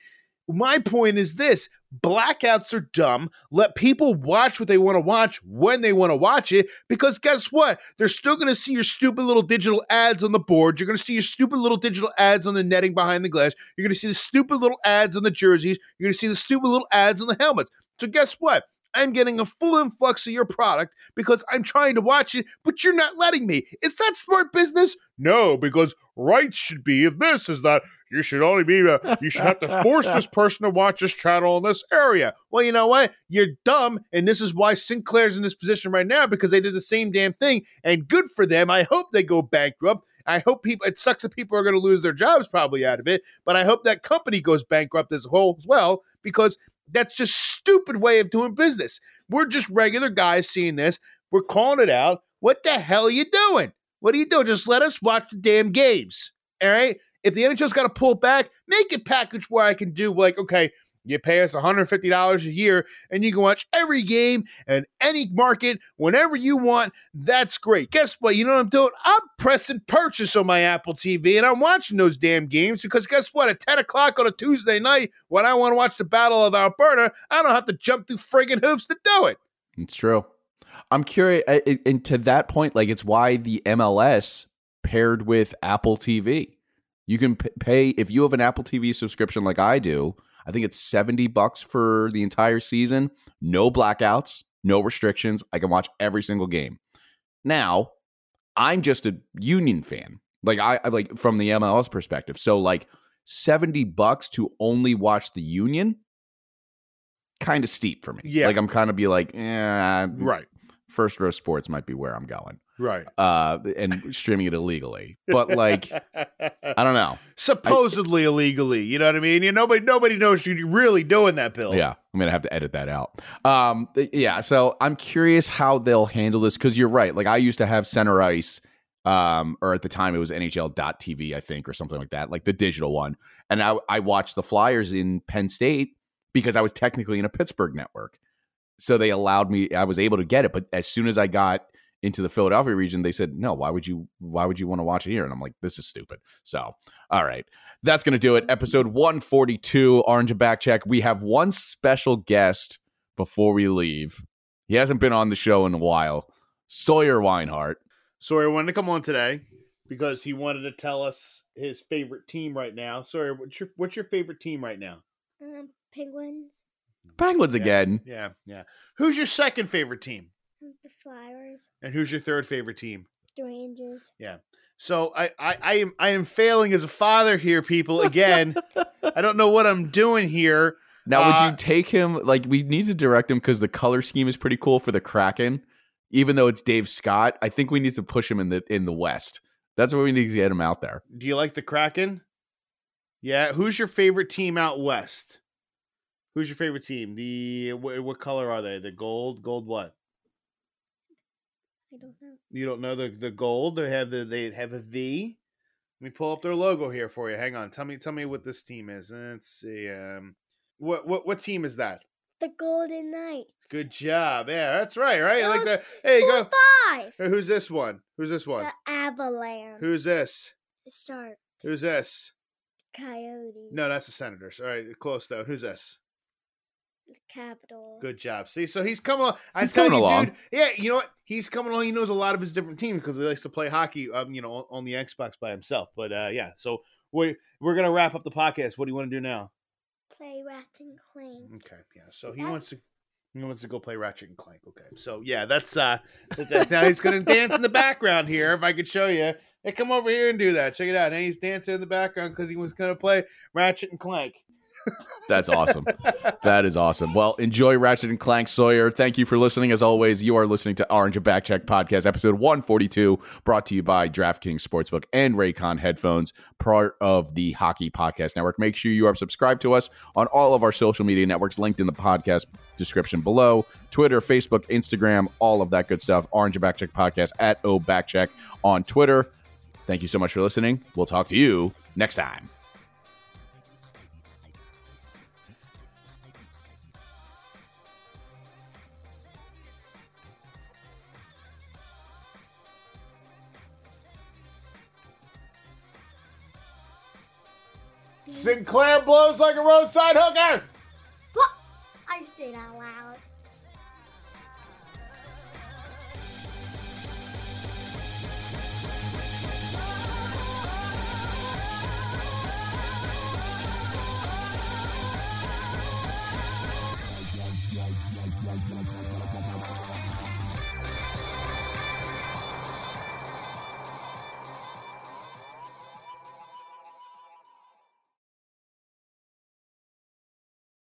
My point is this blackouts are dumb. Let people watch what they want to watch when they want to watch it. Because guess what? They're still going to see your stupid little digital ads on the board. You're going to see your stupid little digital ads on the netting behind the glass. You're going to see the stupid little ads on the jerseys. You're going to see the stupid little ads on the helmets. So guess what? I'm getting a full influx of your product because I'm trying to watch it, but you're not letting me. Is that smart business? No, because rights should be if this is that you should only be uh, you should have to force this (laughs) person to watch this channel in this area. Well, you know what? You're dumb, and this is why Sinclair's in this position right now because they did the same damn thing. And good for them. I hope they go bankrupt. I hope people. It sucks that people are going to lose their jobs probably out of it, but I hope that company goes bankrupt as a whole as well because that's just stupid way of doing business. We're just regular guys seeing this. We're calling it out. What the hell are you doing? What are you doing? Just let us watch the damn games. All right. If the NHL's got to pull back, make a package where I can do like, okay, you pay us $150 a year and you can watch every game and any market whenever you want. That's great. Guess what? You know what I'm doing? I'm pressing purchase on my Apple TV and I'm watching those damn games because guess what? At 10 o'clock on a Tuesday night, when I want to watch the Battle of Alberta, I don't have to jump through friggin' hoops to do it. It's true. I'm curious, and to that point, like it's why the MLS paired with Apple TV. You can pay if you have an Apple TV subscription like I do. I think it's 70 bucks for the entire season. No blackouts, no restrictions. I can watch every single game. Now, I'm just a Union fan. Like I, like from the MLS perspective. So like 70 bucks to only watch the Union kind of steep for me. Yeah. Like I'm kind of be like, yeah, right. First row sports might be where I'm going. Right. Uh, and streaming it illegally. But like, I don't know. Supposedly I, illegally. You know what I mean? You nobody nobody knows you're really doing that, Bill. Yeah. I'm gonna have to edit that out. Um, yeah. So I'm curious how they'll handle this because you're right. Like I used to have center ice. Um, or at the time it was NHL.tv, I think, or something like that, like the digital one. And I, I watched the Flyers in Penn State because I was technically in a Pittsburgh network. So they allowed me, I was able to get it. But as soon as I got into the Philadelphia region, they said, no, why would you, why would you want to watch it here? And I'm like, this is stupid. So, all right. That's going to do it. Episode 142, Orange and Back Check. We have one special guest before we leave. He hasn't been on the show in a while. Sawyer Weinhardt. Sawyer wanted to come on today because he wanted to tell us his favorite team right now. Sawyer, what's your what's your favorite team right now? Um, Penguins. Penguins yeah, again. Yeah, yeah. Who's your second favorite team? The Flyers. And who's your third favorite team? The Rangers. Yeah. So I, I, I am I am failing as a father here, people. Again, I don't know what I'm doing here. Now, would Uh, you take him? Like, we need to direct him because the color scheme is pretty cool for the Kraken. Even though it's Dave Scott, I think we need to push him in the in the West. That's where we need to get him out there. Do you like the Kraken? Yeah. Who's your favorite team out west? Who's your favorite team? The what, what color are they? The gold, gold what? I don't know. You don't know the the gold? They have the they have a V. Let me pull up their logo here for you. Hang on. Tell me tell me what this team is. Let's see. Um, what what what team is that? The Golden Knights. Good job. Yeah, that's right. Right. Like Those the hey go. Five. Who's this one? Who's this one? The Avalanche. Who's this? The Shark. Who's this? Coyote. No, that's the Senators. All right, close though. Who's this? The Capitals. Good job. See, so he's coming along. I'm He's coming you, along. dude. Yeah, you know what? He's coming along. He knows a lot of his different teams because he likes to play hockey. Um, you know, on, on the Xbox by himself. But uh, yeah, so we we're gonna wrap up the podcast. What do you want to do now? Play Ratchet and Clank. Okay, yeah. So he wants to. He wants to go play Ratchet and Clank. Okay, so yeah, that's uh, that, now he's gonna dance in the background here. If I could show you, hey, come over here and do that. Check it out. And he's dancing in the background because he was gonna play Ratchet and Clank. That's awesome. that is awesome. Well, enjoy Ratchet and Clank Sawyer. Thank you for listening. As always, you are listening to Orange and Backcheck Podcast, episode 142, brought to you by DraftKings Sportsbook and Raycon headphones, part of the Hockey Podcast Network. Make sure you are subscribed to us on all of our social media networks linked in the podcast description below Twitter, Facebook, Instagram, all of that good stuff. Orange and Backcheck Podcast at O Backcheck on Twitter. Thank you so much for listening. We'll talk to you next time. Sinclair blows like a roadside hooker. I loud.